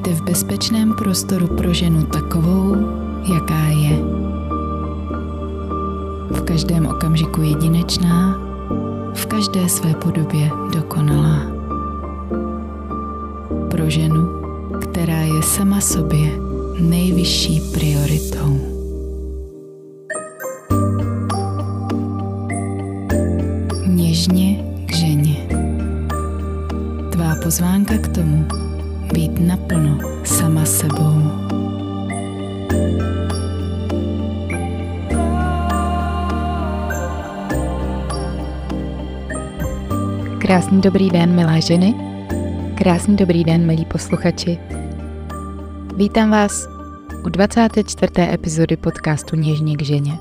Vítejte v bezpečném prostoru pro ženu takovou, jaká je. V každém okamžiku jedinečná, v každé své podobě dokonalá. Pro ženu, která je sama sobě nejvyšší prioritou. Něžně k ženě. Tvá pozvánka k tomu, být naplno sama sebou. Krásný dobrý den, milá ženy. Krásný dobrý den, milí posluchači. Vítám vás u 24. epizody podcastu Něžně k ženě.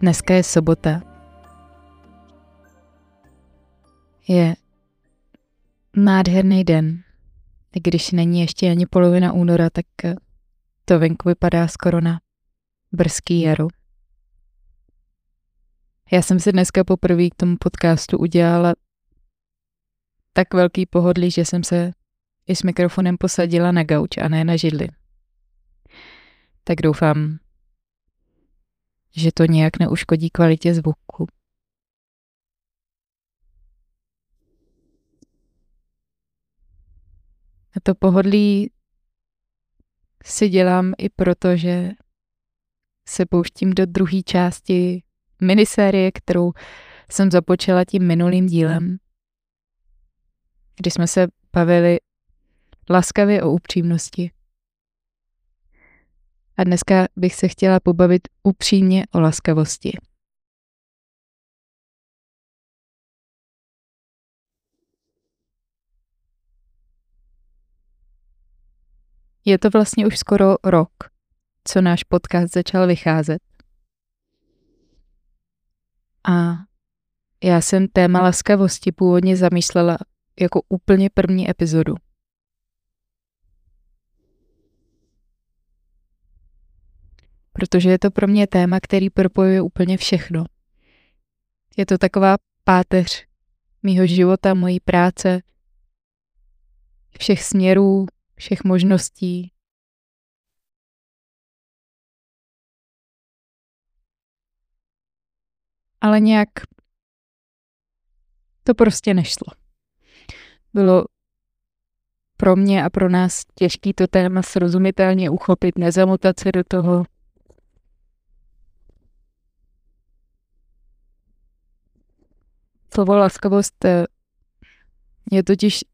Dneska je sobota. Je nádherný den. Když není ještě ani polovina února, tak eh, to venku vypadá skoro na brzký jaro. Já jsem si dneska poprvé k tomu podcastu udělala tak velký pohodlí, že jsem se i s mikrofonem posadila na gauč a ne na židli. Tak doufám, že to nějak neuškodí kvalitě zvuku. A to pohodlí si dělám i proto, že se pouštím do druhé části minisérie, kterou jsem započala tím minulým dílem, kdy jsme se bavili laskavě o upřímnosti. A dneska bych se chtěla pobavit upřímně o laskavosti. Je to vlastně už skoro rok, co náš podcast začal vycházet. A já jsem téma laskavosti původně zamýšlela jako úplně první epizodu. Protože je to pro mě téma, který propojuje úplně všechno. Je to taková páteř mýho života, mojí práce, všech směrů, všech možností. Ale nějak to prostě nešlo. Bylo pro mě a pro nás těžký to téma srozumitelně uchopit, nezamotat se do toho. Slovo laskavost eh, je totiž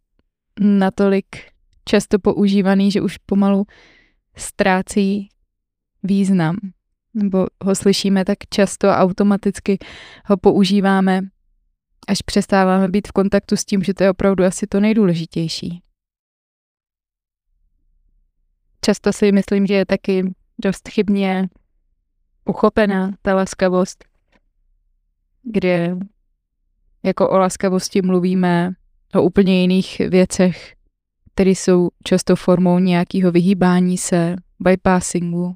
natolik často používaný, že už pomalu ztrácí význam. Nebo ho slyšíme tak často a automaticky ho používáme, až přestáváme být v kontaktu s tím, že to je opravdu asi to nejdůležitější. Často si myslím, že je taky dost chybně uchopená ta laskavost, kde jako o laskavosti mluvíme o úplně jiných věcech, které jsou často formou nějakého vyhýbání se, bypassingu.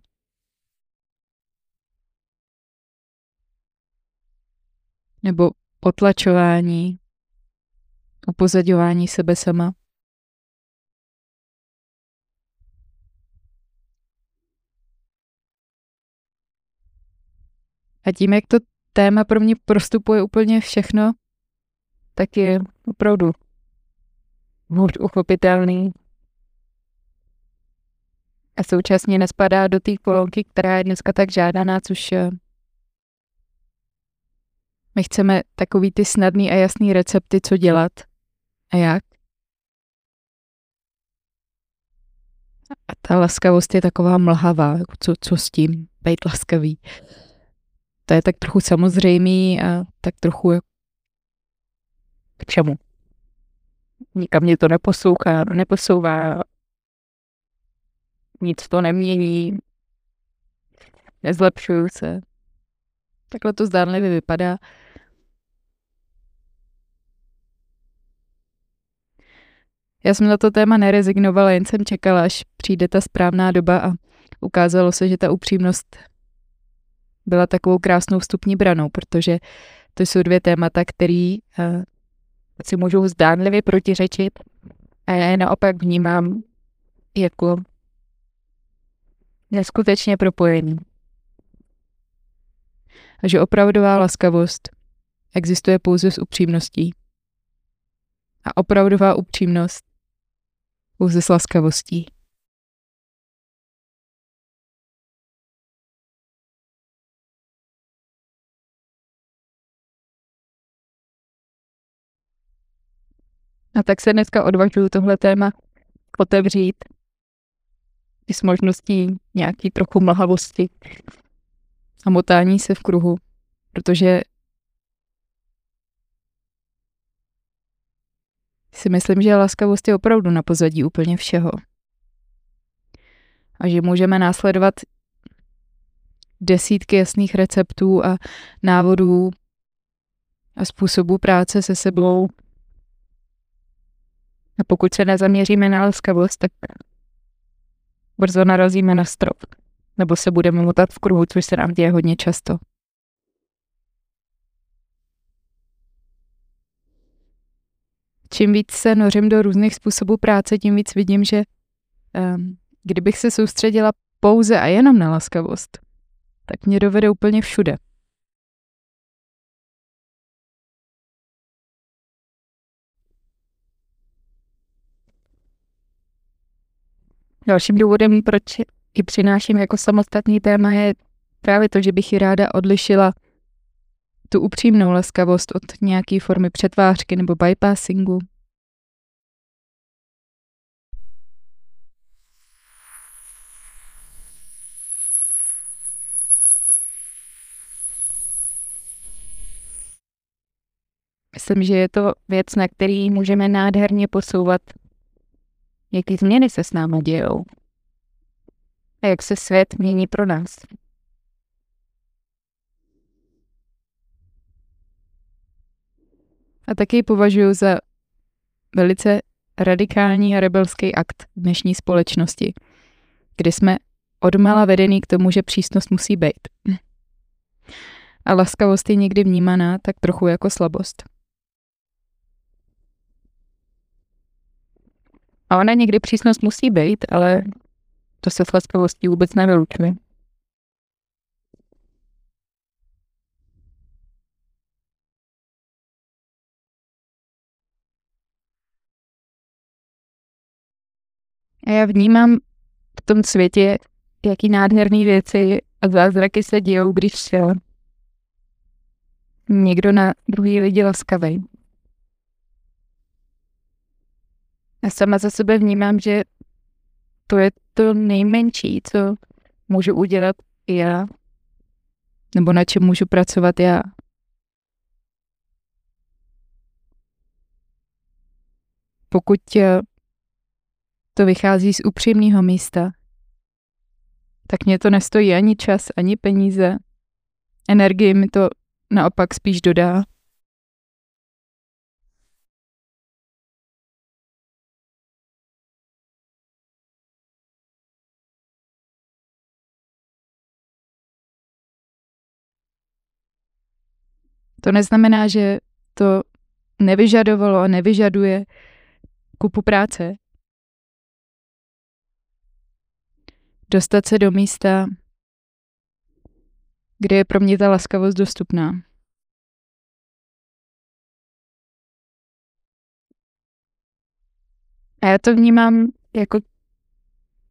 Nebo potlačování, upozadování sebe sama. A tím, jak to téma pro mě prostupuje úplně všechno, tak je opravdu hůř uchopitelný a současně nespadá do té kolonky, která je dneska tak žádaná, což eh, my chceme takový ty snadný a jasný recepty, co dělat a jak. A ta laskavost je taková mlhavá, jako co, co s tím, být laskavý. To je tak trochu samozřejmý a tak trochu k čemu nikam mě to neposlouchá, neposouvá, nic to nemění, nezlepšuju se. Takhle to zdánlivě vypadá. Já jsem na to téma nerezignovala, jen jsem čekala, až přijde ta správná doba a ukázalo se, že ta upřímnost byla takovou krásnou vstupní branou, protože to jsou dvě témata, které eh, si můžou zdánlivě protiřečit, A já je naopak vnímám jako neskutečně propojení. A že opravdová laskavost existuje pouze s upřímností. A opravdová upřímnost pouze s laskavostí. A tak se dneska odvažuji tohle téma otevřít i s možností nějaký trochu mlhavosti a motání se v kruhu, protože si myslím, že laskavost je opravdu na pozadí úplně všeho. A že můžeme následovat desítky jasných receptů a návodů a způsobů práce se sebou. A pokud se nezaměříme na laskavost, tak brzo narazíme na strop. Nebo se budeme motat v kruhu, což se nám děje hodně často. čím víc se nořím do různých způsobů práce, tím víc vidím, že um, kdybych se soustředila pouze a jenom na laskavost, tak mě dovede úplně všude. Dalším důvodem, proč ji přináším jako samostatný téma, je právě to, že bych ji ráda odlišila tu upřímnou laskavost od nějaké formy přetvářky nebo bypassingu. Myslím, že je to věc, na který můžeme nádherně posouvat, jaký změny se s námi dějou a jak se svět mění pro nás. A taky považuji za velice radikální a rebelský akt dnešní společnosti, kdy jsme odmala vedený k tomu, že přísnost musí být. A laskavost je někdy vnímaná tak trochu jako slabost. A ona někdy přísnost musí být, ale to se s laskavostí vůbec nevylučuje. A já vnímám v tom světě, jaký nádherný věci a zázraky se dějou, když se někdo na druhý lidi laskavý. Já sama za sebe vnímám, že to je to nejmenší, co můžu udělat já, nebo na čem můžu pracovat já. Pokud to vychází z upřímného místa, tak mě to nestojí ani čas, ani peníze. Energii mi to naopak spíš dodá. To neznamená, že to nevyžadovalo a nevyžaduje kupu práce. Dostat se do místa, kde je pro mě ta laskavost dostupná. A já to vnímám jako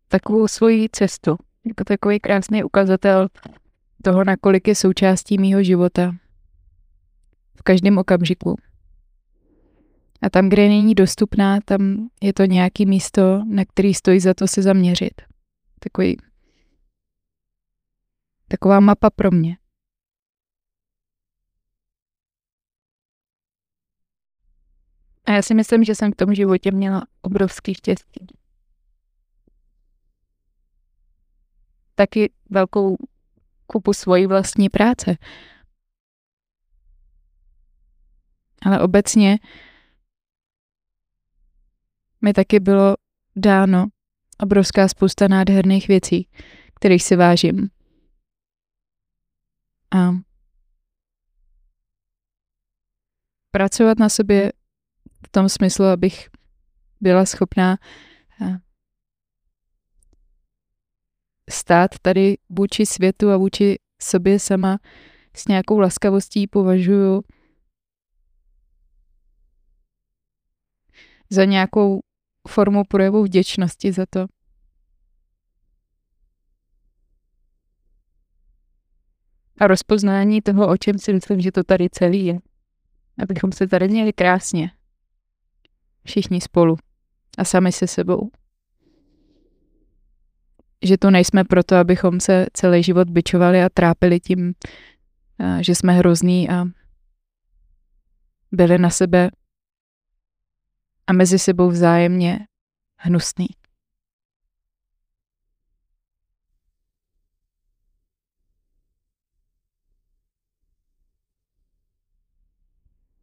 takovou svoji cestu, jako takový krásný ukazatel toho, nakolik je součástí mýho života v každém okamžiku. A tam, kde není dostupná, tam je to nějaké místo, na který stojí za to se zaměřit. Takový, taková mapa pro mě. A já si myslím, že jsem v tom životě měla obrovský štěstí. Taky velkou kupu svojí vlastní práce. Ale obecně mi taky bylo dáno obrovská spousta nádherných věcí, kterých si vážím. A pracovat na sobě v tom smyslu, abych byla schopná eh, stát tady vůči světu a vůči sobě sama s nějakou laskavostí považuju za nějakou formu projevu vděčnosti za to. A rozpoznání toho, o čem si myslím, že to tady celý je. Abychom se tady měli krásně. Všichni spolu. A sami se sebou. Že to nejsme proto, abychom se celý život byčovali a trápili tím, že jsme hrozní a byli na sebe a mezi sebou vzájemně hnusný.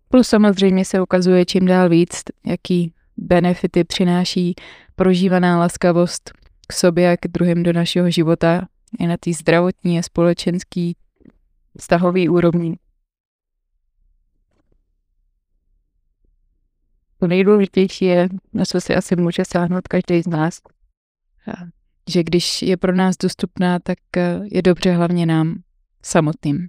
Plus samozřejmě se ukazuje čím dál víc, jaký benefity přináší prožívaná laskavost k sobě a k druhým do našeho života i na té zdravotní a společenský vztahový úrovni. To nejdůležitější je, na co si asi může sáhnout každý z nás, že když je pro nás dostupná, tak eh, je dobře hlavně nám samotným.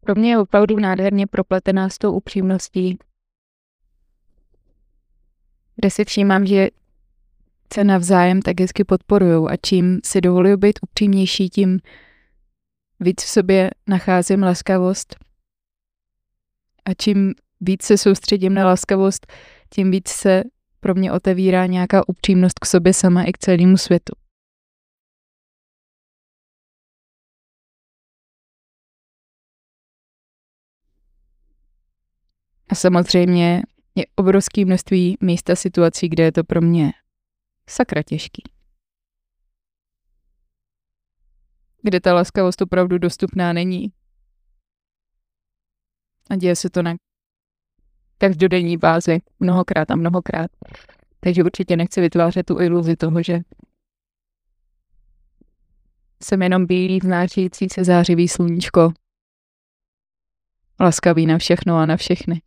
Pro mě je opravdu nádherně propletená s tou upřímností, kde si všímám, že se navzájem tak hezky podporují a čím si dovoluju být upřímnější, tím víc v sobě nacházím laskavost a čím víc se soustředím na laskavost, tím víc se pro mě otevírá nějaká upřímnost k sobě sama i k celému světu. A samozřejmě je obrovské množství místa situací, kde je to pro mě sakra těžký. Kde ta laskavost opravdu dostupná není. A děje se to na každodenní bázi mnohokrát a mnohokrát. Takže určitě nechci vytvářet tu iluzi toho, že jsem jenom bílý, vznášející se zářivý sluníčko. Laskavý na všechno a na všechny.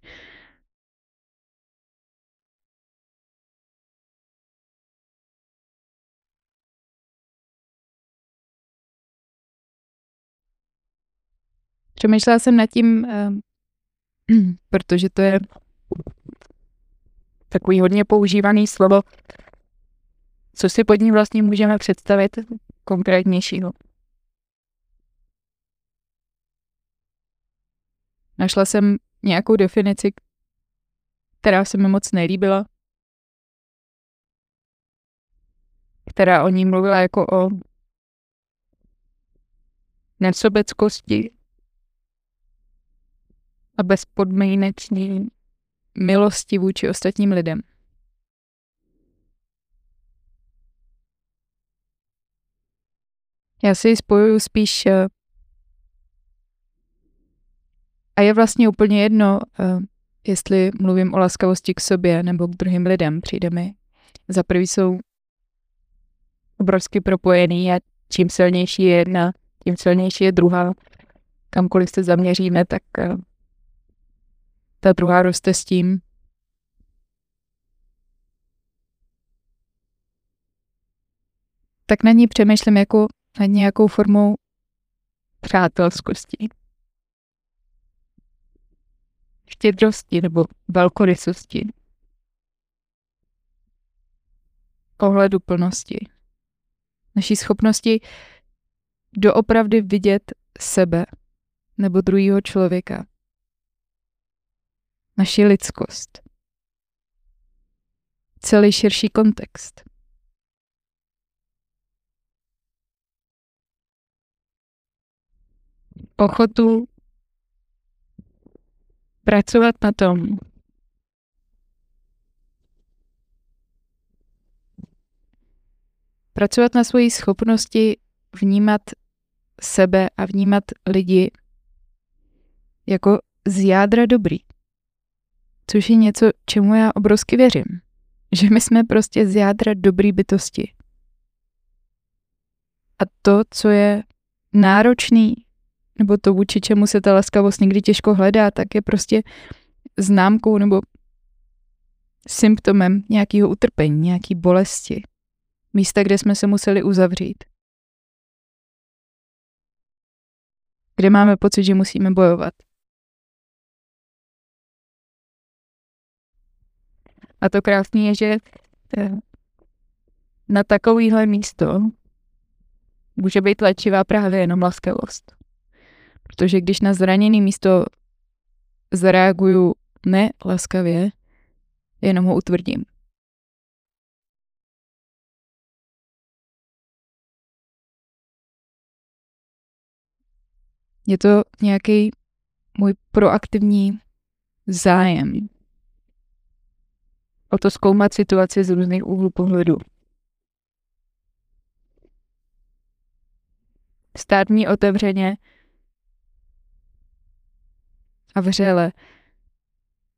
Přemýšlela jsem nad tím, eh, protože to je takový hodně používaný slovo, co si pod ním vlastně můžeme představit konkrétnějšího. Našla jsem nějakou definici, která se mi moc nelíbila, která o ní mluvila jako o nesobeckosti a bezpodmínečný milosti vůči ostatním lidem. Já si ji spojuju spíš eh, a je vlastně úplně jedno, eh, jestli mluvím o laskavosti k sobě nebo k druhým lidem. Přijde mi, za prvý jsou obrovsky propojený a čím silnější je jedna, tím silnější je druhá. Kamkoliv se zaměříme, tak eh, ta druhá roste s tím. Tak na ní přemýšlím jako nad nějakou formou přátelskosti. Štědrosti nebo velkorysosti. Ohledu plnosti. Naší schopnosti doopravdy vidět sebe nebo druhého člověka naši lidskost, celý širší kontext. Ochotu pracovat na tom, pracovat na svoji schopnosti vnímat sebe a vnímat lidi jako z jádra dobrý což je něco, čemu já obrovsky věřím. že my jsme prostě z jádra dobrý bytosti. A to, co je náročný, nebo to, vůči čemu se ta laskavost někdy těžko hledá, tak je prostě známkou nebo symptomem nějakého utrpení, nějaký bolesti. Místa, kde jsme se museli uzavřít. Kde máme pocit, že musíme bojovat. A to krásné je, že eh, na takovýhle místo může být léčivá právě jenom laskavost. Protože když na zraněné místo zareaguju ne laskavě, jenom ho utvrdím. Je to nějaký můj proaktivní zájem o to zkoumat situaci z různých úhlů pohledu. Stát ní otevřeně a vřele.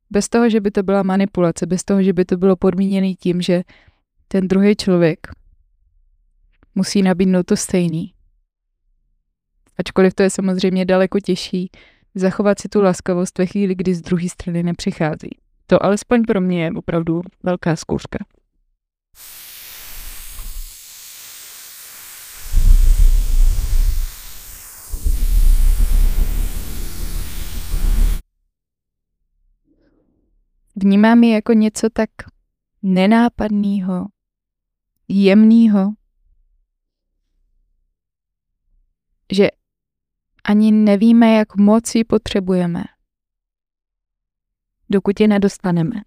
Bez toho, že by to byla manipulace, bez toho, že by to bylo podmíněné tím, že ten druhý člověk musí nabídnout to stejný. Ačkoliv to je samozřejmě daleko těžší, zachovat si tu laskavost ve chvíli, kdy z druhé strany nepřichází. To alespoň pro mě je opravdu velká zkouška. Vnímám ji jako něco tak nenápadného, jemného, že ani nevíme, jak moc ji potřebujeme dokud je nedostaneme.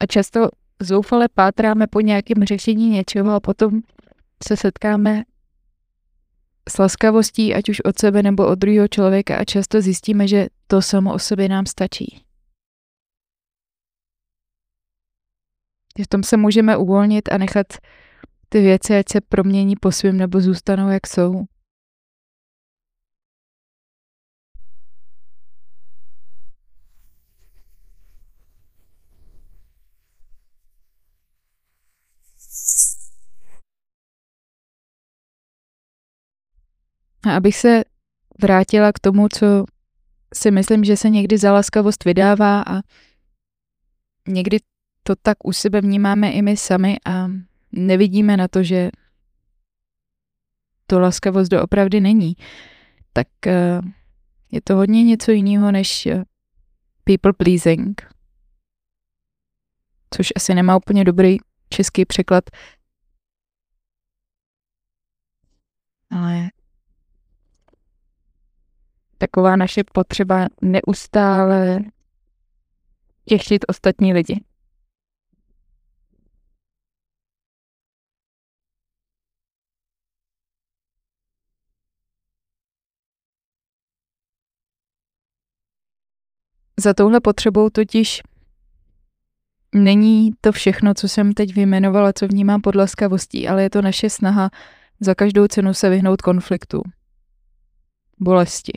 A často zoufale pátráme po nějakém řešení něčeho a potom se setkáme s laskavostí, ať už od sebe nebo od druhého člověka a často zjistíme, že to samo o sobě nám stačí. V tom se můžeme uvolnit a nechat ty věci, ať se promění po svým nebo zůstanou, jak jsou. A abych se vrátila k tomu, co si myslím, že se někdy za laskavost vydává a někdy to tak u sebe vnímáme i my sami a nevidíme na to, že to laskavost doopravdy není, tak eh, je to hodně něco jiného než eh, people pleasing, což asi nemá úplně dobrý český překlad. Ale taková naše potřeba neustále těšit ostatní lidi. Za touhle potřebou totiž není to všechno, co jsem teď vyjmenovala, co vnímám pod laskavostí, ale je to naše snaha za každou cenu se vyhnout konfliktu, bolesti.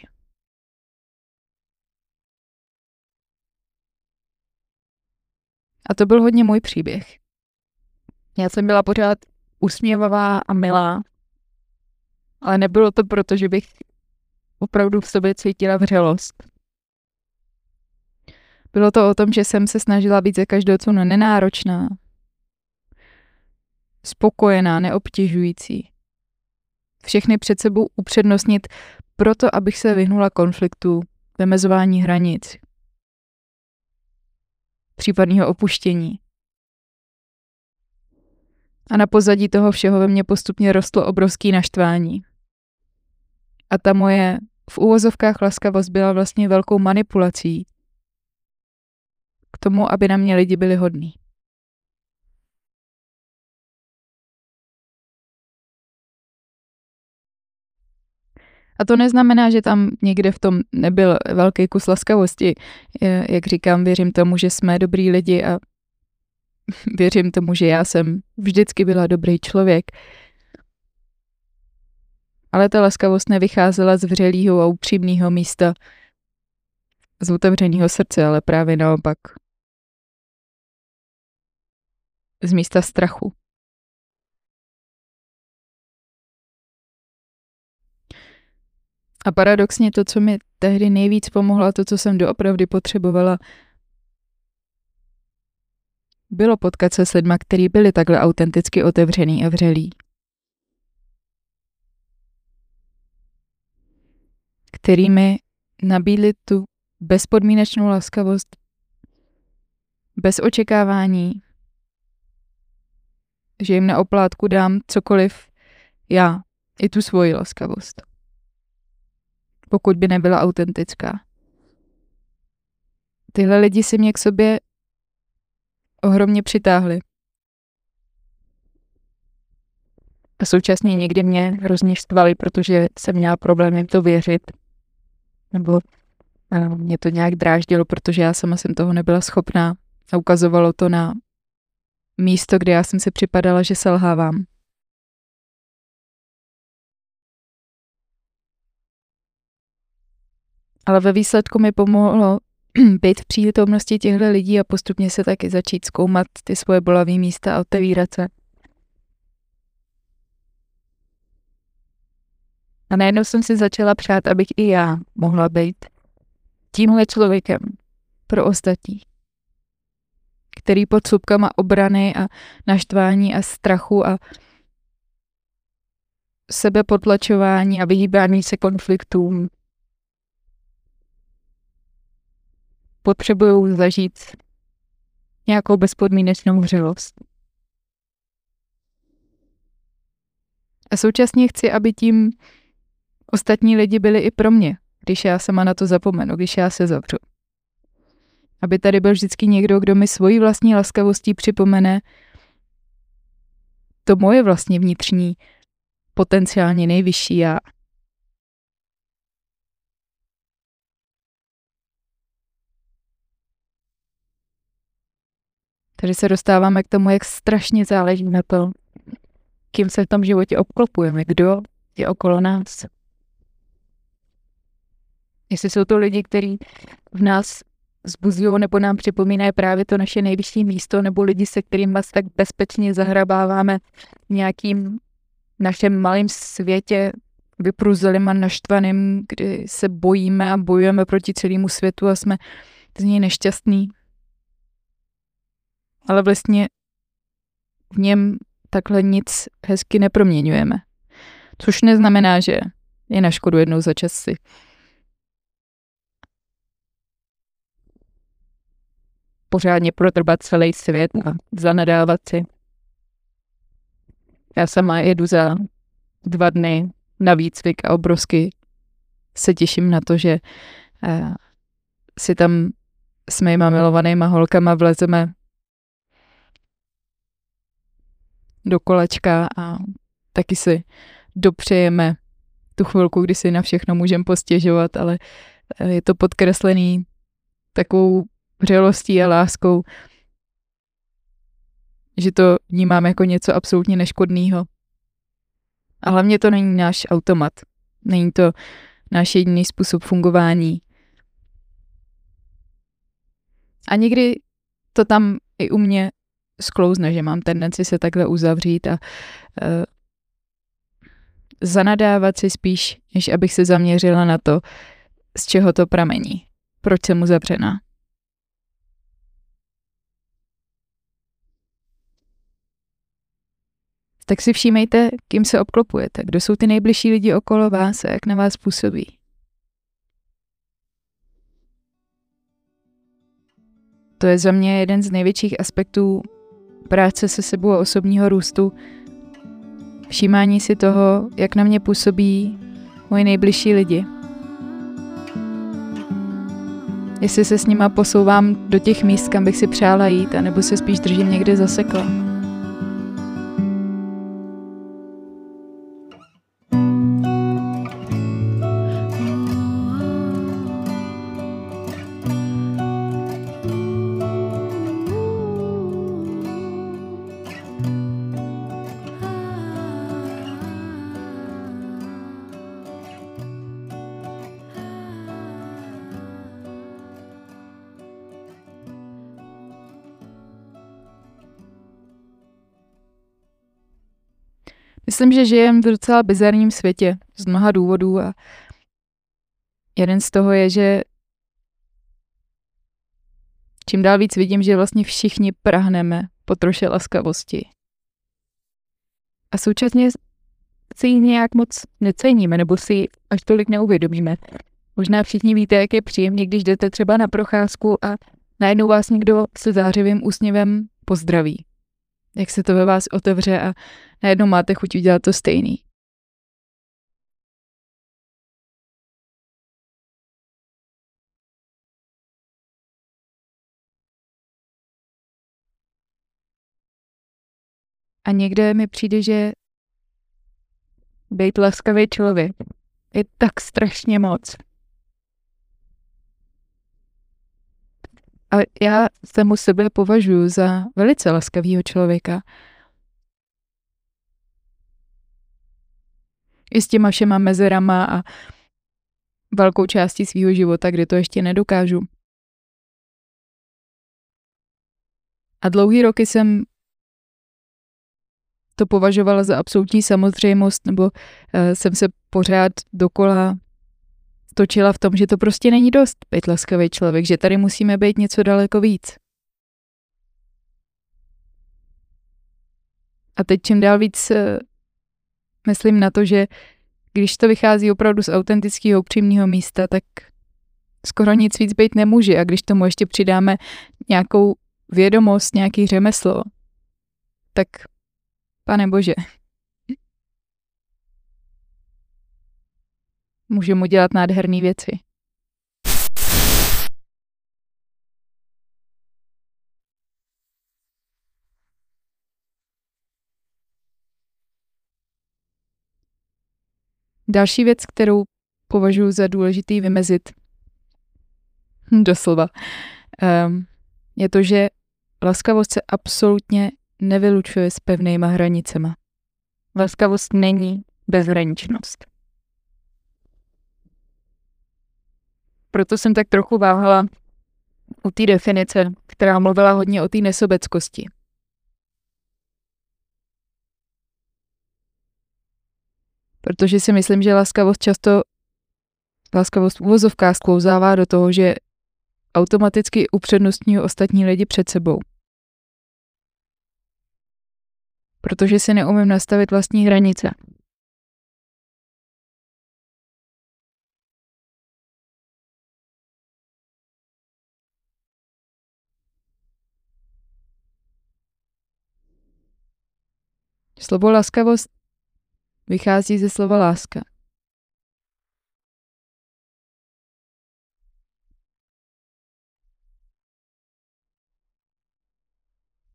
A to byl hodně můj příběh. Já jsem byla pořád usměvavá a milá, ale nebylo to proto, že bych opravdu v sobě cítila vřelost. Bylo to o tom, že jsem se snažila být za každou cenu nenáročná, spokojená, neobtěžující. Všechny před sebou upřednostnit proto, abych se vyhnula konfliktu, vymezování hranic, případného opuštění. A na pozadí toho všeho ve mně postupně rostlo obrovský naštvání. A ta moje v úvozovkách laskavost byla vlastně velkou manipulací k tomu, aby na mě lidi byli hodní. A to neznamená, že tam někde v tom nebyl velký kus laskavosti. Jak říkám, věřím tomu, že jsme dobrý lidi a věřím tomu, že já jsem vždycky byla dobrý člověk. Ale ta laskavost nevycházela z vřelého a upřímného místa, z otevřeného srdce, ale právě naopak. z místa strachu. A paradoxně to, co mi tehdy nejvíc pomohlo a to, co jsem doopravdy potřebovala, bylo potkat se s lidma, který byli takhle autenticky otevřený a vřelí. Který mi nabídli tu bezpodmínečnou laskavost, bez očekávání, že jim na oplátku dám cokoliv já, i tu svoji laskavost. Pokud by nebyla autentická. Tyhle lidi si mě k sobě ohromně přitáhli. A současně někdy mě hrozně štvali, protože jsem měla problém jim to věřit. Nebo mě to nějak dráždilo, protože já sama jsem toho nebyla schopná. A ukazovalo to na místo, kde já jsem si připadala, že selhávám. Ale ve výsledku mi pomohlo být v přítomnosti těchto lidí a postupně se taky začít zkoumat ty svoje bolavé místa a otevírat se. A najednou jsem si začala přát, abych i já mohla být tímhle člověkem pro ostatní, který pod slupkama obrany a naštvání a strachu a sebepotlačování a vyhýbání se konfliktům potřebují zažít nějakou bezpodmínečnou vřelost. A současně chci, aby tím ostatní lidi byli i pro mě, když já sama na to zapomenu, když já se zavřu. Aby tady byl vždycky někdo, kdo mi svojí vlastní laskavostí připomene to moje vlastně vnitřní, potenciálně nejvyšší já. Takže se dostáváme k tomu, jak strašně záleží na tom, kým se v tom životě obklopujeme, kdo je okolo nás. Jestli jsou to lidi, kteří v nás zbuzují nebo nám připomínají právě to naše nejvyšší místo, nebo lidi, se kterými vás tak bezpečně zahrabáváme v nějakým našem malém světě, vypruzelým a naštvaným, kdy se bojíme a bojujeme proti celému světu a jsme z něj nešťastní ale vlastně v něm takhle nic hezky neproměňujeme. Což neznamená, že je na škodu jednou za čas si pořádně protrbat celý svět a zanadávat si. Já sama jedu za dva dny na výcvik a obrovsky se těším na to, že uh, si tam s mýma milovanýma holkama vlezeme do kolečka a taky si dopřejeme tu chvilku, kdy si na všechno můžeme postěžovat, ale eh, je to podkreslený takovou vřelostí a láskou, že to vnímám jako něco absolutně neškodného. A hlavně to není náš automat. Není to náš jediný způsob fungování. A někdy to tam i u mě sklouzne, že mám tendenci se takhle uzavřít a uh, zanadávat si spíš, než abych se zaměřila na to, z čeho to pramení. Proč jsem uzavřená. Tak si všímejte, kým se obklopujete, kdo jsou ty nejbližší lidi okolo vás a jak na vás působí. To je za mě jeden z největších aspektů práce se sebou a osobního růstu, všímání si toho, jak na mě působí moji nejbližší lidi. Jestli se s nima posouvám do těch míst, kam bych si přála jít, anebo se spíš držím někde zasekla. Myslím, že žijem v docela bizarním světě z mnoha důvodů a jeden z toho je, že čím dál víc vidím, že vlastně všichni prahneme po troše laskavosti. A současně si ji nějak moc neceníme, nebo si ji až tolik neuvědomíme. Možná všichni víte, jak je příjemně, když jdete třeba na procházku a najednou vás někdo se zářivým úsměvem pozdraví. Jak se to ve vás otevře a najednou máte chuť udělat to stejný. A někde mi přijde, že být laskavý člověk je tak strašně moc. A já samu sebe považuji za velice laskavého člověka. I s těma všema mezerama a velkou částí svého života, kde to ještě nedokážu. A dlouhý roky jsem to považovala za absolutní samozřejmost, nebo uh, jsem se pořád dokola točila v tom, že to prostě není dost být laskavý člověk, že tady musíme být něco daleko víc. A teď čím dál víc uh, myslím na to, že když to vychází opravdu z autentického upřímného místa, tak skoro nic víc být nemůže. A když tomu ještě přidáme nějakou vědomost, nějaký řemeslo, tak Pane Bože. Můžeme dělat nádherné věci. Další věc, kterou považuji za důležitý vymezit, doslova, um, je to, že laskavost se absolutně nevylučuje s pevnýma hranicema. Laskavost není bezhraničnost. Proto jsem tak trochu váhala u té definice, která mluvila hodně o té nesobeckosti. Protože si myslím, že laskavost často, laskavost v uvozovkách sklouzává do toho, že automaticky upřednostňují ostatní lidi před sebou protože si neumím nastavit vlastní hranice. Slovo laskavost vychází ze slova láska.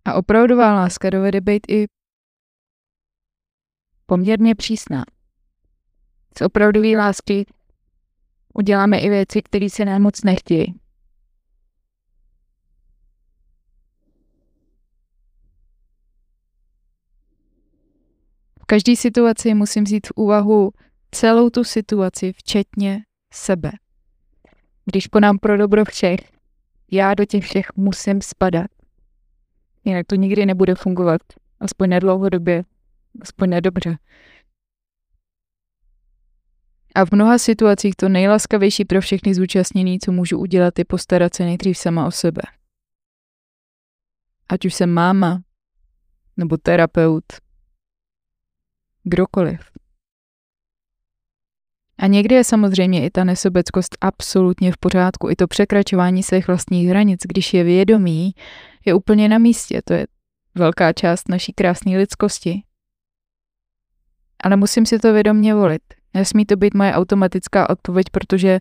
A opravdová láska dovede být i poměrně přísná. Z opravdové lásky uděláme i věci, které se nám moc nechtějí. V každé situaci musím vzít v úvahu celou tu situaci, včetně sebe. Když konám pro dobro všech, já do těch všech musím spadat. Jinak to nikdy nebude fungovat, aspoň na dlouhodobě aspoň nedobře. A v mnoha situacích to nejlaskavější pro všechny zúčastněný, co můžu udělat, je postarat se nejdřív sama o sebe. Ať už jsem máma, nebo terapeut, kdokoliv. A někdy je samozřejmě i ta nesobeckost absolutně v pořádku. I to překračování svých vlastních hranic, když je vědomí, je úplně na místě. To je velká část naší krásné lidskosti ale musím si to vědomě volit. Nesmí to být moje automatická odpověď, protože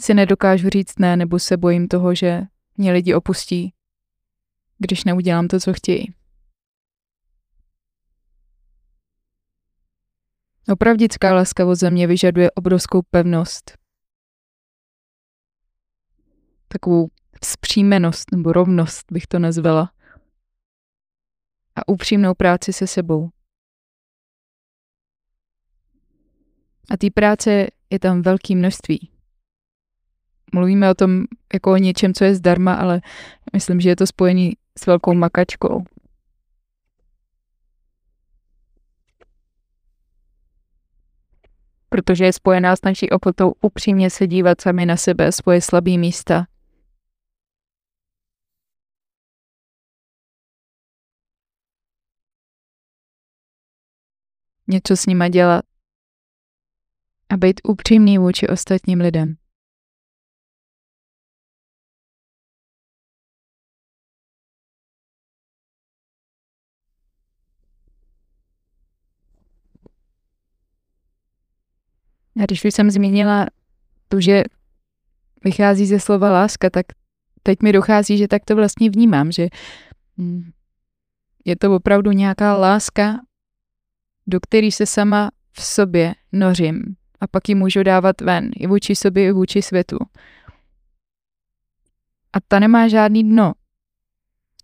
si nedokážu říct ne, nebo se bojím toho, že mě lidi opustí, když neudělám to, co chtějí. Opravdická laskavost ze mě vyžaduje obrovskou pevnost. Takovou vzpřímenost nebo rovnost bych to nazvala. A upřímnou práci se sebou. A té práce je tam velké množství. Mluvíme o tom jako o něčem, co je zdarma, ale myslím, že je to spojený s velkou makačkou. Protože je spojená s naší ochotou upřímně se dívat sami na sebe, svoje slabé místa. Něco s nima dělat a být upřímný vůči ostatním lidem. A když už jsem zmínila tu, že vychází ze slova láska, tak teď mi dochází, že tak to vlastně vnímám, že hm, je to opravdu nějaká láska, do které se sama v sobě nořím a pak ji můžu dávat ven, i vůči sobě, i vůči světu. A ta nemá žádný dno,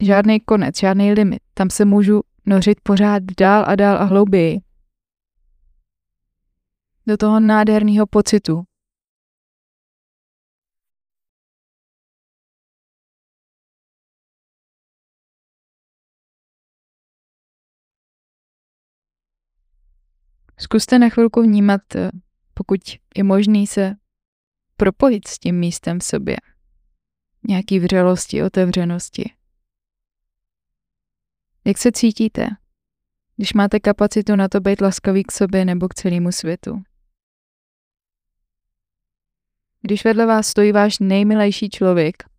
žádný konec, žádný limit. Tam se můžu nořit pořád dál a dál a hlouběji do toho nádherného pocitu. Zkuste na chvilku vnímat, eh, pokud je možný se propojit s tím místem v sobě. Nějaký vřelosti, otevřenosti. Jak se cítíte, když máte kapacitu na to být laskavý k sobě nebo k celému světu? Když vedle vás stojí váš nejmilejší člověk,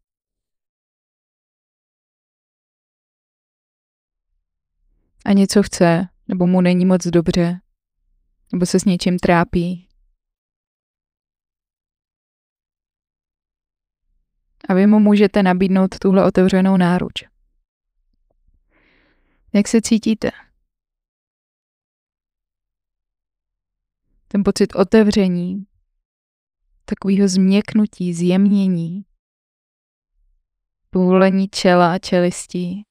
a něco chce, nebo mu není moc dobře, nebo se s něčím trápí. A vy mu můžete nabídnout tuhle otevřenou náruč. Jak se cítíte? Ten pocit otevření, takového změknutí, zjemnění, povolení čela a čelistí.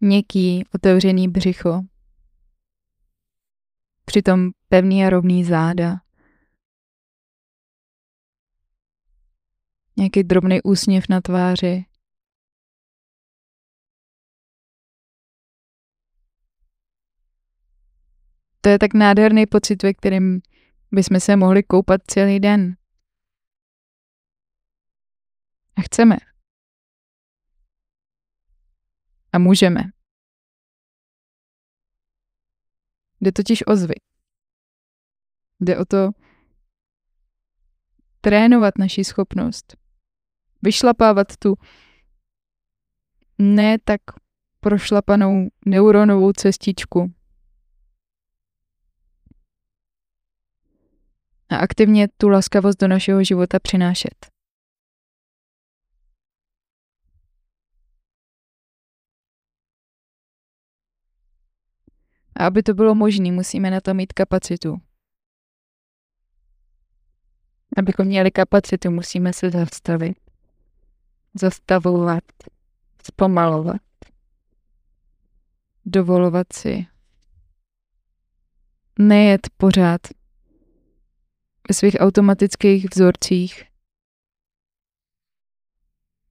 Měkký, otevřený břicho. Přitom pevný a rovný záda. Nějaký drobný úsměv na tváři. To je tak nádherný pocit, ve kterém bychom se mohli koupat celý den. A chceme. A můžeme. Jde totiž o zvyk. Jde o to trénovat naši schopnost. Vyšlapávat tu ne tak prošlapanou neuronovou cestičku, a aktivně tu laskavost do našeho života přinášet. A aby to bylo možné, musíme na to mít kapacitu. Abychom měli kapacitu, musíme se zastavit. Zastavovat. Zpomalovat. Dovolovat si. Nejet pořád ve svých automatických vzorcích.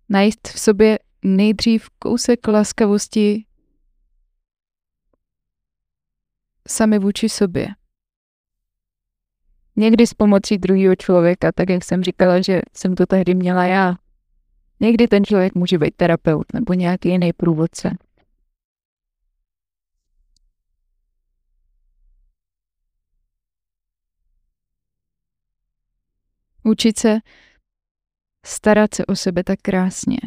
Najít v sobě nejdřív kousek laskavosti sami vůči sobě. Někdy s pomocí druhého člověka, tak jak jsem říkala, že jsem to tehdy měla já. Někdy ten člověk může být terapeut nebo nějaký jiný průvodce. Učit se starat se o sebe tak krásně.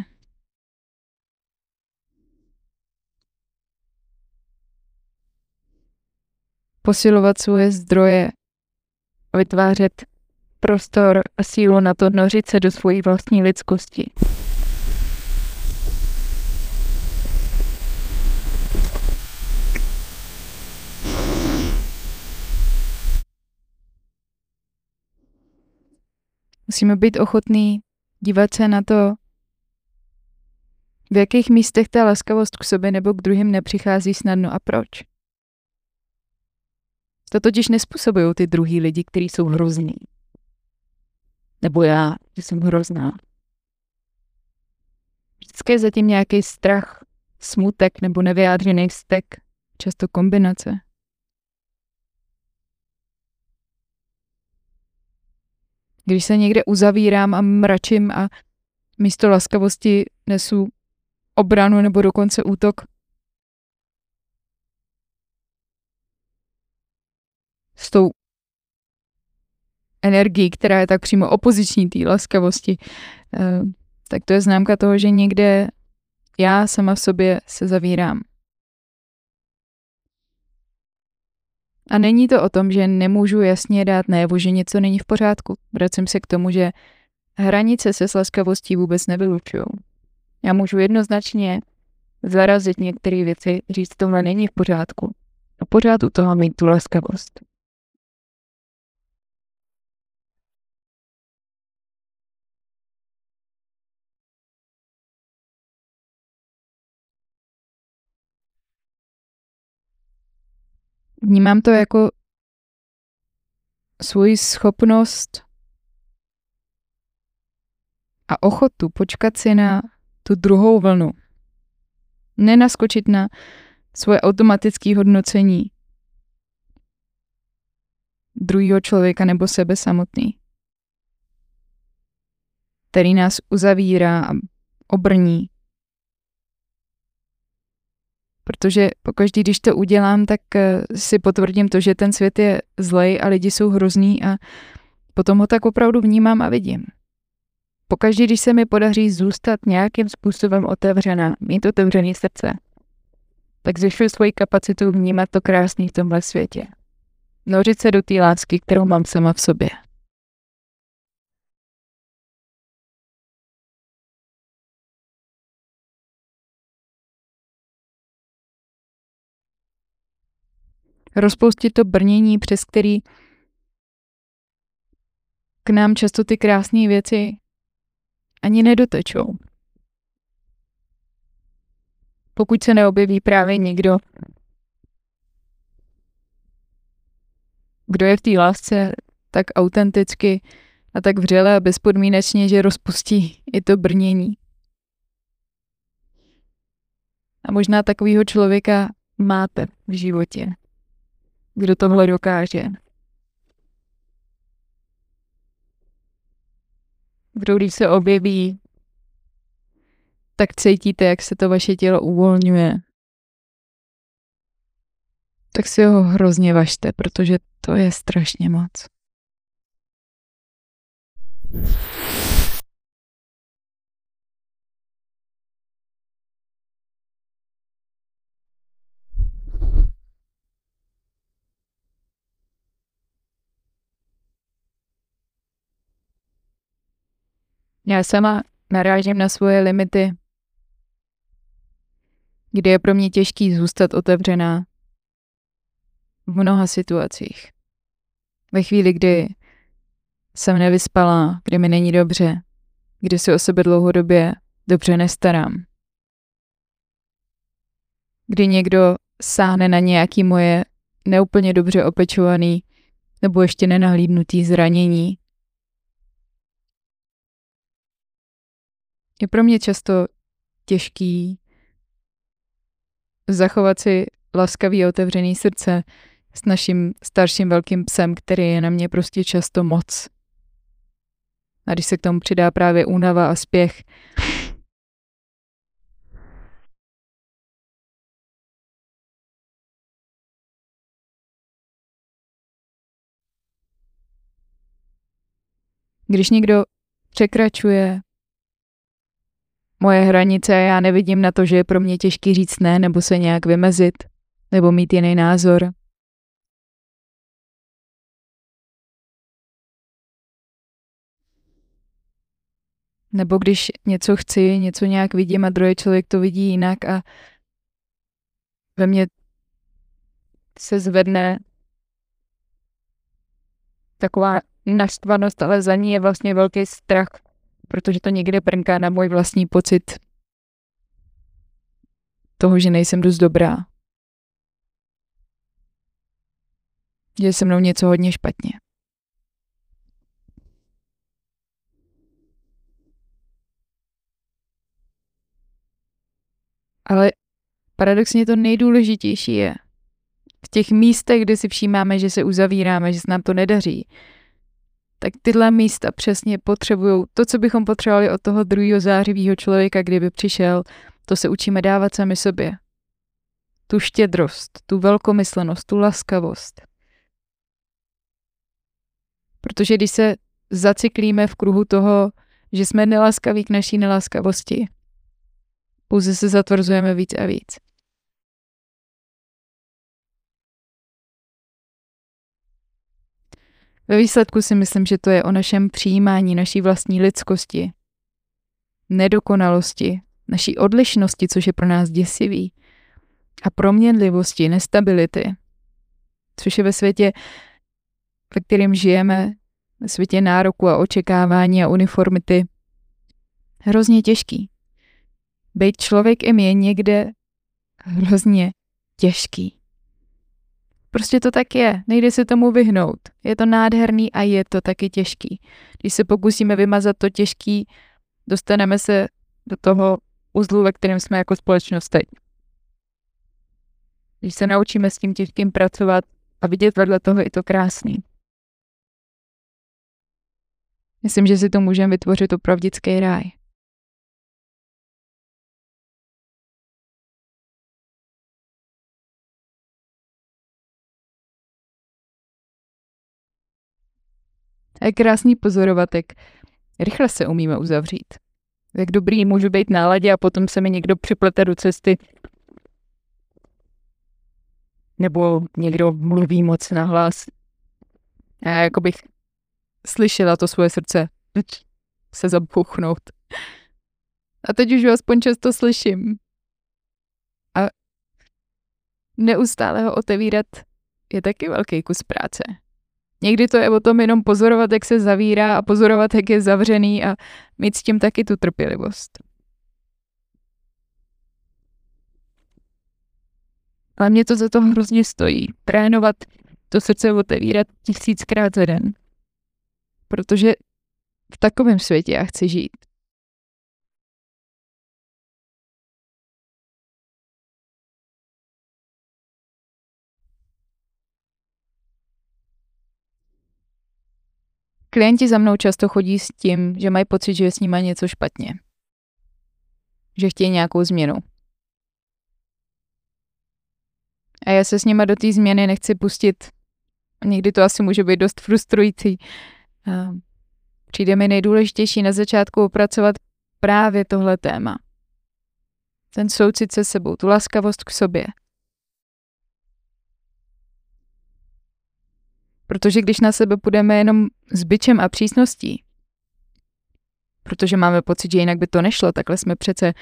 Posilovat svoje zdroje, vytvářet prostor a sílu na to nořit se do svojí vlastní lidskosti. Musíme být ochotní dívat se na to, v jakých místech ta laskavost k sobě nebo k druhým nepřichází snadno a proč. To totiž nespůsobují ty druhý lidi, kteří jsou hrozní. Nebo já, že jsem hrozná. Vždycky je zatím nějaký strach, smutek nebo nevyjádřený vztek, často kombinace. Když se někde uzavírám a mračím a místo laskavosti nesu obranu nebo dokonce útok, s tou energií, která je tak přímo opoziční té laskavosti, eh, tak to je známka toho, že někde já sama v sobě se zavírám. A není to o tom, že nemůžu jasně dát najevo, že něco není v pořádku. Vracím se k tomu, že hranice se s laskavostí vůbec nevylučují. Já můžu jednoznačně zarazit některé věci, říct, tohle není v pořádku. A pořád u toho mít tu laskavost. Vnímám to jako svoji schopnost a ochotu počkat si na tu druhou vlnu. Nenaskočit na svoje automatické hodnocení druhého člověka nebo sebe samotný, který nás uzavírá a obrní Protože pokaždý, když to udělám, tak eh, si potvrdím to, že ten svět je zlej a lidi jsou hrozný a potom ho tak opravdu vnímám a vidím. Pokaždý, když se mi podaří zůstat nějakým způsobem otevřená, mít otevřený srdce, tak zvyšuji svoji kapacitu vnímat to krásný v tomhle světě. Nořit se do té lásky, kterou mám sama v sobě. Rozpustit to brnění, přes který k nám často ty krásné věci ani nedotečou. Pokud se neobjeví právě někdo, kdo je v té lásce tak autenticky a tak vřele a bezpodmínečně, že rozpustí i to brnění. A možná takového člověka máte v životě kdo tohle dokáže. Kdo když se objeví, tak cítíte, jak se to vaše tělo uvolňuje. Tak si ho hrozně važte, protože to je strašně moc. Já sama narážím na svoje limity, kdy je pro mě těžký zůstat otevřená v mnoha situacích. Ve chvíli, kdy jsem nevyspala, kdy mi není dobře, kdy se o sebe dlouhodobě dobře nestarám. Kdy někdo sáhne na nějaký moje neúplně dobře opečovaný nebo ještě nenahlídnutý zranění je pro mě často těžký zachovat si laskavý a otevřený srdce s naším starším velkým psem, který je na mě prostě často moc. A když se k tomu přidá právě únava a spěch, Když někdo překračuje moje hranice, já nevidím na to, že je pro mě těžký říct ne, nebo se nějak vymezit, nebo mít jiný názor. Nebo když něco chci, něco nějak vidím a druhý člověk to vidí jinak a ve mně se zvedne taková naštvanost, ale za ní je vlastně velký strach protože to někde prnká na můj vlastní pocit toho, že nejsem dost dobrá. Je se mnou něco hodně špatně. Ale paradoxně to nejdůležitější je, těch místech, kde si všímáme, že se uzavíráme, že se nám to nedaří, tak tyhle místa přesně potřebují to, co bychom potřebovali od toho druhého zářivého člověka, kdyby přišel, to se učíme dávat sami sobě. Tu štědrost, tu velkomyslenost, tu laskavost. Protože když se zacyklíme v kruhu toho, že jsme nelaskaví k naší nelaskavosti, pouze se zatvrzujeme víc a víc. Ve výsledku si myslím, že to je o našem přijímání naší vlastní lidskosti, nedokonalosti, naší odlišnosti, což je pro nás děsivý, a proměnlivosti, nestability, což je ve světě, ve kterém žijeme, ve světě nároku a očekávání a uniformity, hrozně těžký. Být člověkem je někde hrozně těžký. Prostě to tak je, nejde se tomu vyhnout. Je to nádherný a je to taky těžký. Když se pokusíme vymazat to těžký, dostaneme se do toho uzlu, ve kterém jsme jako společnost teď. Když se naučíme s tím těžkým pracovat a vidět vedle toho i to krásný. Myslím, že si to můžeme vytvořit opravdický ráj. A je krásný pozorovat, jak rychle se umíme uzavřít. Jak dobrý můžu být náladě a potom se mi někdo připlete do cesty. Nebo někdo mluví moc nahlas. A já jako bych slyšela to svoje srdce se zabuchnout. A teď už aspoň často slyším. A neustále ho otevírat je taky velký kus práce. Někdy to je o tom jenom pozorovat, jak se zavírá a pozorovat, jak je zavřený a mít s tím taky tu trpělivost. Ale mě to za to hrozně stojí. Trénovat to srdce otevírat tisíckrát za den. Protože v takovém světě já chci žít. Klienti za mnou často chodí s tím, že mají pocit, že je s nima něco špatně. Že chtějí nějakou změnu. A já se s nima do té změny nechci pustit. Někdy to asi může být dost frustrující. Přijde mi nejdůležitější na začátku opracovat právě tohle téma. Ten soucit se sebou, tu laskavost k sobě. Protože když na sebe půjdeme jenom s byčem a přísností, protože máme pocit, že jinak by to nešlo, takhle jsme přece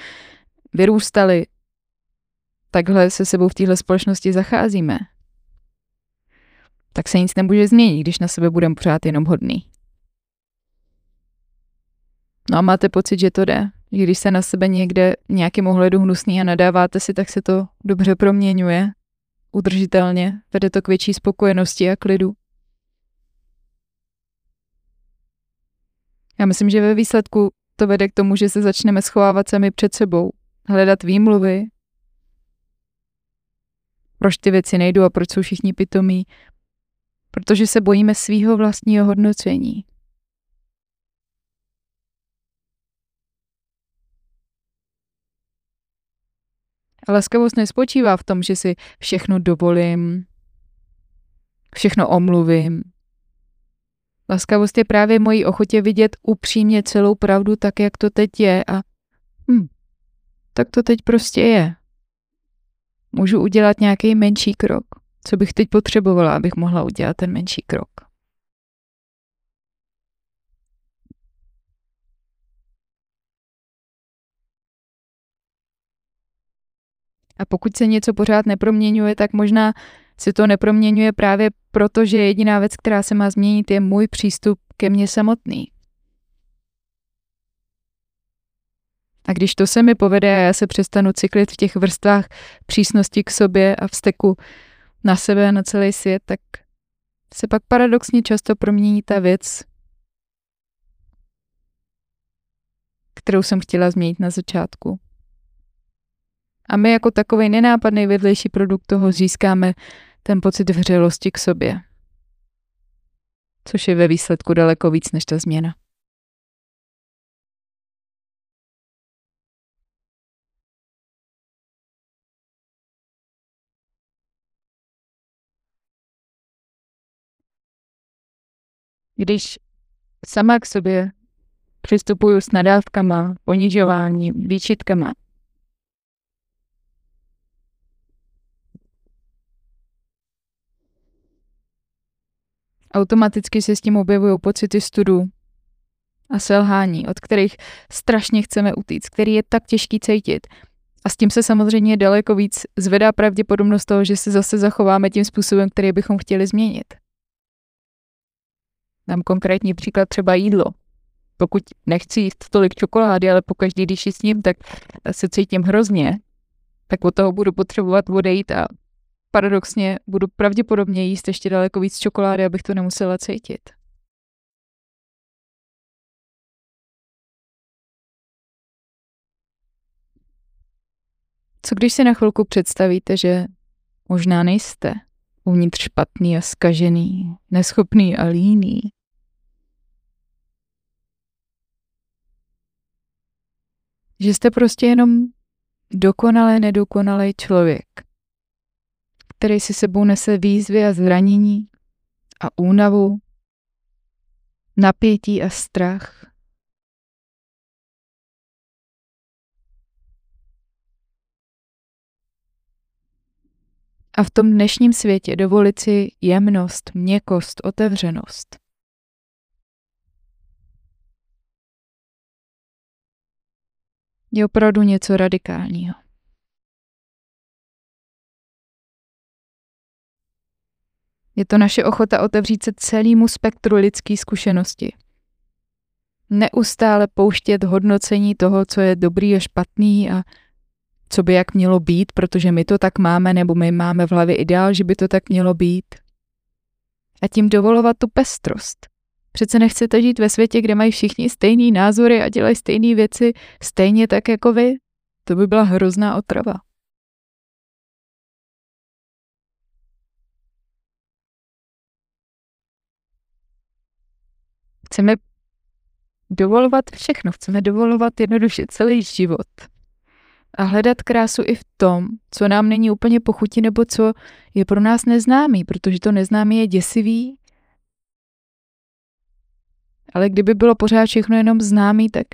vyrůstali, takhle se sebou v téhle společnosti zacházíme, tak se nic nemůže změnit, když na sebe budeme pořád jenom hodný. No a máte pocit, že to jde. Když se na sebe někde nějakým ohledu hnusný a nadáváte si, tak se to dobře proměňuje. Udržitelně. Vede to k větší spokojenosti a klidu. Já myslím, že ve výsledku to vede k tomu, že se začneme schovávat sami před sebou, hledat výmluvy, proč ty věci nejdou a proč jsou všichni pitomí, protože se bojíme svýho vlastního hodnocení. A laskavost nespočívá v tom, že si všechno dovolím, všechno omluvím, Laskavost je právě mojí ochotě vidět upřímně celou pravdu tak, jak to teď je a hm, tak to teď prostě je. Můžu udělat nějaký menší krok. Co bych teď potřebovala, abych mohla udělat ten menší krok? A pokud se něco pořád neproměňuje, tak možná se to neproměňuje právě proto, že jediná věc, která se má změnit, je můj přístup ke mně samotný. A když to se mi povede a já se přestanu cyklit v těch vrstvách přísnosti k sobě a vzteku na sebe a na celý svět, tak se pak paradoxně často promění ta věc, kterou jsem chtěla změnit na začátku. A my jako takový nenápadný vedlejší produkt toho získáme ten pocit vřelosti k sobě. Což je ve výsledku daleko víc než ta změna. Když sama k sobě přistupuju s nadávkama, ponižováním, výčitkama, Automaticky se s tím objevují pocity studu a selhání, od kterých strašně chceme utíct, který je tak těžký cítit. A s tím se samozřejmě daleko víc zvedá pravděpodobnost toho, že se zase zachováme tím způsobem, který bychom chtěli změnit. Dám konkrétní příklad třeba jídlo. Pokud nechci jíst tolik čokolády, ale pokaždý, když ji s ním, tak se cítím hrozně, tak od toho budu potřebovat odejít a paradoxně budu pravděpodobně jíst ještě daleko víc čokolády, abych to nemusela cítit. Co když si na chvilku představíte, že možná nejste uvnitř špatný a skažený, neschopný a líný? Že jste prostě jenom dokonale nedokonalý člověk který si sebou nese výzvy a zranění a únavu, napětí a strach. A v tom dnešním světě dovolit si jemnost, měkost, otevřenost. Je opravdu něco radikálního. Je to naše ochota otevřít se celému spektru lidské zkušenosti. Neustále pouštět hodnocení toho, co je dobrý a špatný a co by jak mělo být, protože my to tak máme, nebo my máme v hlavě ideál, že by to tak mělo být. A tím dovolovat tu pestrost. Přece nechcete žít ve světě, kde mají všichni stejný názory a dělají stejné věci stejně tak jako vy. To by byla hrozná otrava. Chceme dovolovat všechno, chceme dovolovat jednoduše celý život. A hledat krásu i v tom, co nám není úplně pochutí nebo co je pro nás neznámý, protože to neznámý je děsivý. Ale kdyby bylo pořád všechno jenom známý, tak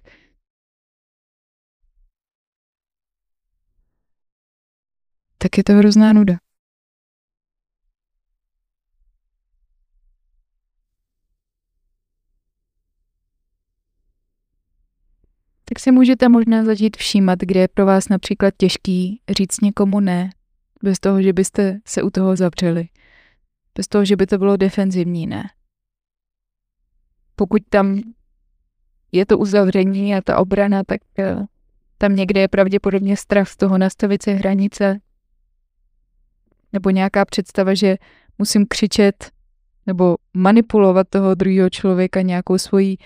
tak je to hrozná nuda. Tak si můžete možná začít všímat, kde je pro vás například těžký říct někomu ne, bez toho, že byste se u toho zavřeli. Bez toho, že by to bylo defenzivní ne. Pokud tam je to uzavření a ta obrana, tak eh, tam někde je pravděpodobně strach z toho nastavit si hranice nebo nějaká představa, že musím křičet nebo manipulovat toho druhého člověka nějakou svojí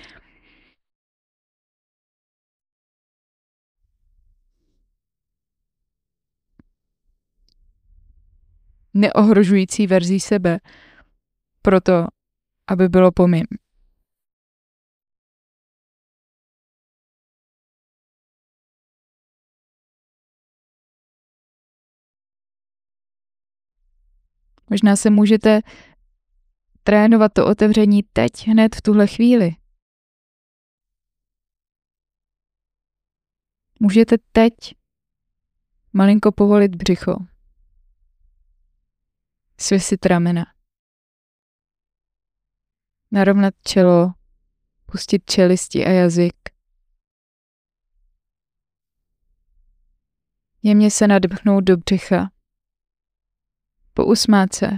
neohrožující verzí sebe, proto, aby bylo po mým. Možná se můžete trénovat to otevření teď, hned v tuhle chvíli. Můžete teď malinko povolit břicho svěsit ramena. Narovnat čelo, pustit čelisti a jazyk. Jemně se nadbchnout do břicha. Pousmát se.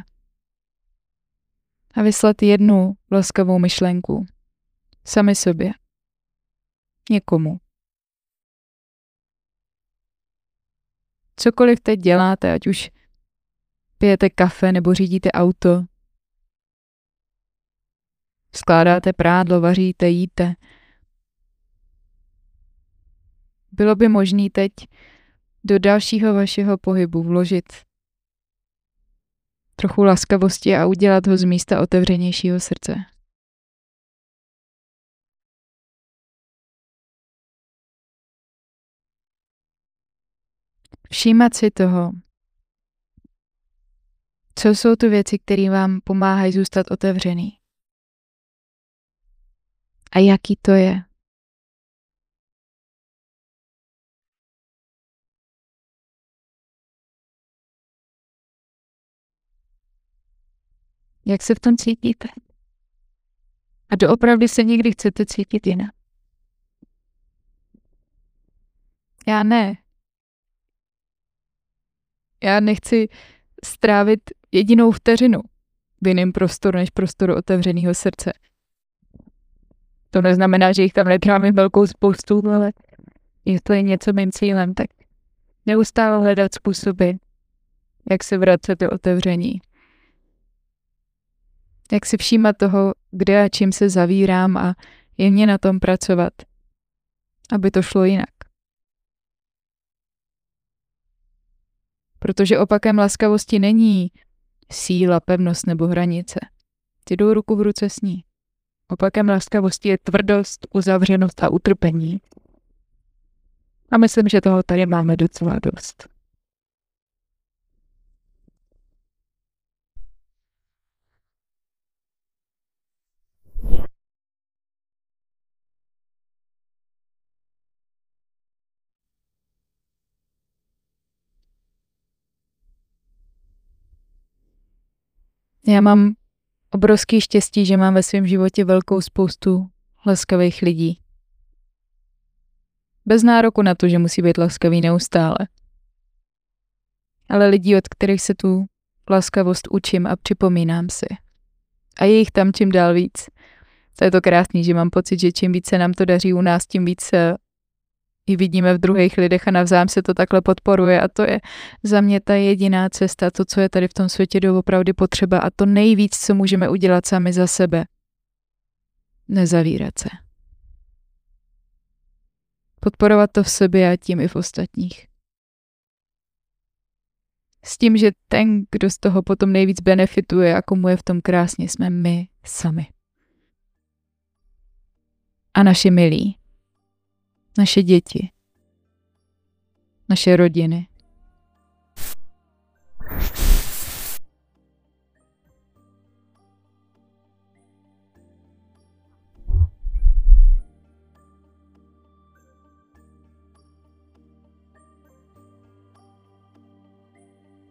A vyslat jednu laskavou myšlenku. Sami sobě. Někomu. Cokoliv teď děláte, ať už pijete kafe nebo řídíte auto, skládáte prádlo, vaříte, jíte. Bylo by možné teď do dalšího vašeho pohybu vložit trochu laskavosti a udělat ho z místa otevřenějšího srdce. Všímat si toho, co jsou tu věci, které vám pomáhají zůstat otevřený. A jaký to je. Jak se v tom cítíte? A doopravdy se někdy chcete cítit jinak? Já ne. Já nechci strávit jedinou vteřinu v jiném prostoru než prostoru otevřeného srdce. To neznamená, že jich tam netrávím velkou spoustu, ale jestli je něco mým cílem, tak neustále hledat způsoby, jak se vracet do otevření. Jak si všímat toho, kde a čím se zavírám a jemně na tom pracovat, aby to šlo jinak. Protože opakem laskavosti není síla, pevnost nebo hranice. Ty jdou ruku v ruce s ní. Opakem laskavosti je tvrdost, uzavřenost a utrpení. A myslím, že toho tady máme docela dost. Já mám obrovský štěstí, že mám ve svém životě velkou spoustu laskavých lidí. Bez nároku na to, že musí být laskavý neustále. Ale lidí, od kterých se tu laskavost učím a připomínám si. A je jich tam čím dál víc. To je to krásný, že mám pocit, že čím více nám to daří u nás, tím více i vidíme v druhých lidech a navzájem se to takhle podporuje a to je za mě ta jediná cesta, to, co je tady v tom světě doopravdy potřeba a to nejvíc, co můžeme udělat sami za sebe. Nezavírat se. Podporovat to v sobě a tím i v ostatních. S tím, že ten, kdo z toho potom nejvíc benefituje a komu je v tom krásně, jsme my sami. A naši milí naše děti, naše rodiny.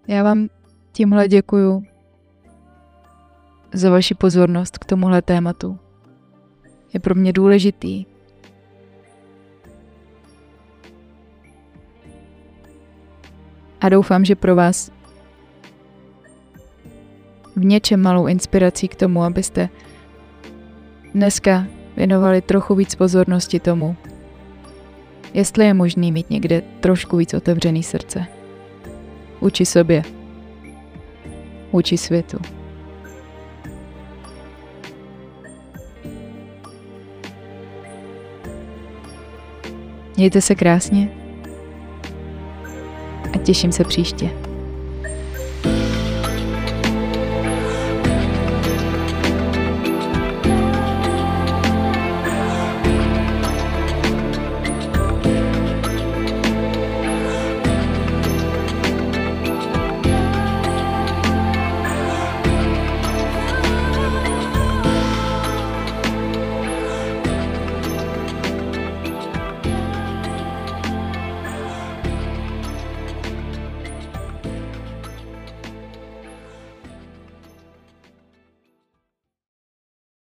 Já vám tímhle děkuju za vaši pozornost k tomuhle tématu. Je pro mě důležitý, a doufám, že pro vás v něčem malou inspirací k tomu, abyste dneska věnovali trochu víc pozornosti tomu, jestli je možný mít někde trošku víc otevřený srdce. Uči sobě. Uči světu. Mějte se krásně těším se příště.